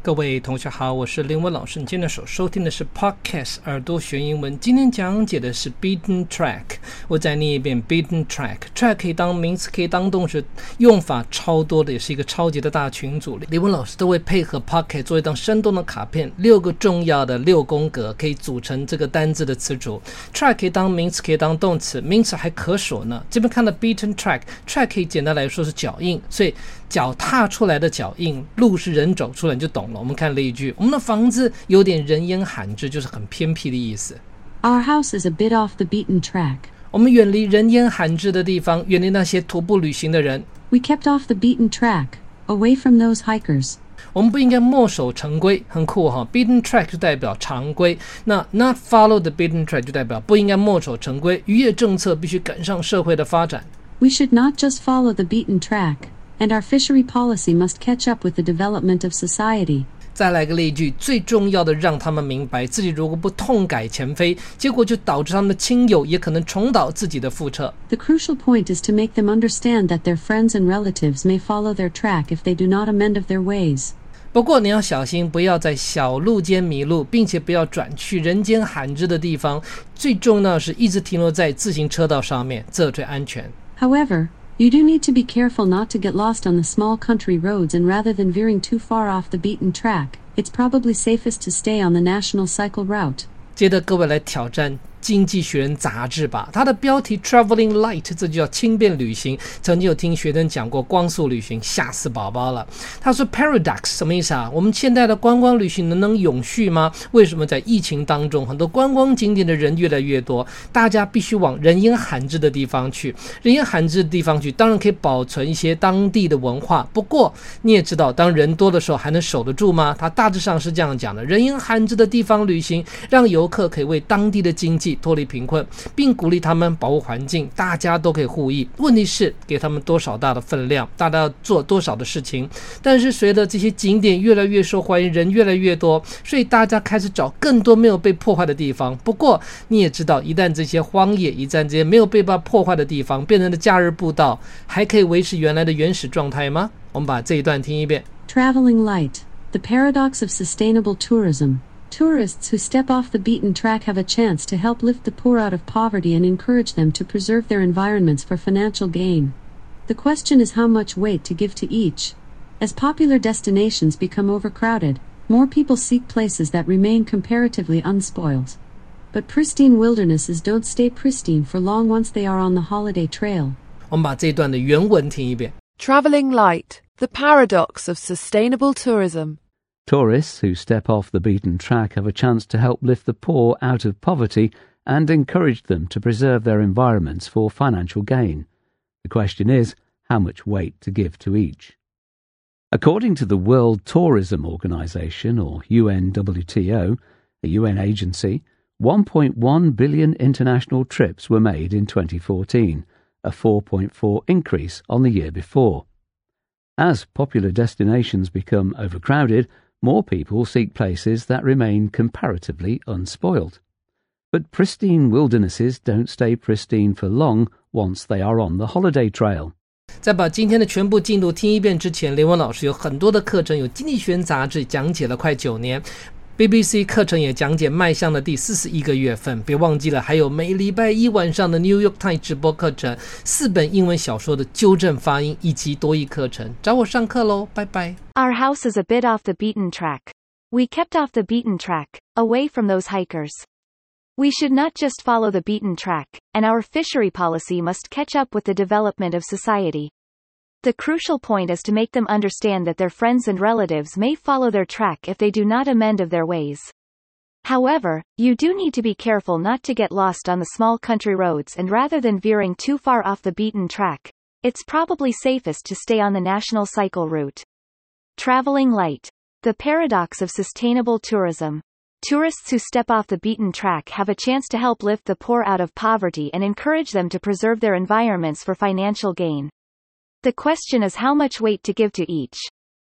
各位同学好，我是林文老师。你今天所收听的是 Podcast 耳朵学英文。今天讲解的是 beaten track。我再念一遍 beaten track。track 可以当名词，可以当动词，用法超多的，也是一个超级的大群组。林文老师都会配合 Podcast 做一张生动的卡片，六个重要的六宫格可以组成这个单字的词组。track 可以当名词，可以当动词，名词还可数呢。这边看到 beaten track，track 可以简单来说是脚印，所以脚踏出来的脚印，路是人走出来，你就懂了。我们看例句，我们的房子有点人烟罕至，就是很偏僻的意思。Our house is a bit off the beaten track. 我们远离人烟罕至的地方，远离那些徒步旅行的人。We kept off the beaten track, away from those hikers. 我们不应该墨守成规，很酷哈。Beaten track 就代表常规，那 not follow the beaten track 就代表不应该墨守成规。渔业政策必须赶上社会的发展。We should not just follow the beaten track, and our fishery policy must catch up with the development of society. 再来个例句，最重要的让他们明白，自己如果不痛改前非，结果就导致他们的亲友也可能重蹈自己的覆辙。 The crucial point is to make them understand that their friends and relatives may follow their track if they do not amend of their ways. 不过你要小心，不要在小路间迷路，并且不要转去人间罕至的地方。最重要的是一直停留在自行车道上面，这最安全。 However, you do need to be careful not to get lost on the small country roads and rather than veering too far off the beaten track, it's probably safest to stay on the national cycle route. 接着各位来挑战《 经济学人》杂志吧，它的标题 “Traveling Light”，这就叫轻便旅行。曾经有听学生讲过光速旅行，吓死宝宝了。他说 “paradox” 什么意思啊？我们现在的观光旅行能能永续吗？为什么在疫情当中，很多观光景点的人越来越多，大家必须往人烟罕至的地方去？人烟罕至的地方去，当然可以保存一些当地的文化。不过你也知道，当人多的时候，还能守得住吗？他大致上是这样讲的：人烟罕至的地方旅行，让游客可以为当地的经济脱离贫困，并鼓励他们保护环境，大家都可以互益。问题是给他们多少大的分量，大家要做多少的事情。但是随着这些景点越来越受欢迎，人越来越多，所以大家开始找更多没有被破坏的地方。不过你也知道，一旦这些荒野，一旦这些没有被把破坏的地方变成了假日步道，还可以维持原来的原始状态吗？我们把这一段听一遍。Traveling light, the paradox of sustainable tourism. Tourists who step off the beaten track have a chance to help lift the poor out of poverty and encourage them to preserve their environments for financial gain. The question is how much weight to give to each. As popular destinations become overcrowded, more people seek places that remain comparatively unspoiled. But pristine wildernesses don't stay pristine for long once they are on the holiday trail. 我们把这一段的原文听一遍。 Travelling light, the paradox of sustainable tourism. Tourists who step off the beaten track have a chance to help lift the poor out of poverty and encourage them to preserve their environments for financial gain. The question is how much weight to give to each. According to the World Tourism Organization, or UNWTO, a UN agency, 1.1 billion international trips were made in 2014, a 4.4 increase on the year before. As popular destinations become overcrowded, more people seek places that remain comparatively unspoiled, But pristine wildernesses don't stay pristine for long once they are on the holiday trail. 在把今天的全部进度听一遍之前，林威老师有很多的课程，有经济学杂志讲解了快九年，BBC 课程也讲解迈向了第四十一个月份，别忘记了，还有每礼拜一晚上的 New York Times 直播课程，四本英文小说的纠正发音以及多义课程，找我上课喽，拜拜。 Our house is a bit off the beaten track. We kept off the beaten track, away from those hikers. We should not just follow the beaten track, and our fishery policy must catch up with the development of society. The crucial point is to make them understand that their friends and relatives may follow their track if they do not amend of their ways. However, you do need to be careful not to get lost on the small country roads and rather than veering too far off the beaten track, it's probably safest to stay on the national cycle route. Traveling light. The paradox of sustainable tourism. Tourists who step off the beaten track have a chance to help lift the poor out of poverty and encourage them to preserve their environments for financial gain. The question is how much weight to give to each.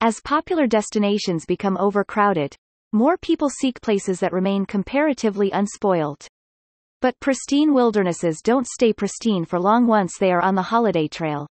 As popular destinations become overcrowded, more people seek places that remain comparatively unspoiled. But pristine wildernesses don't stay pristine for long once they are on the holiday trail.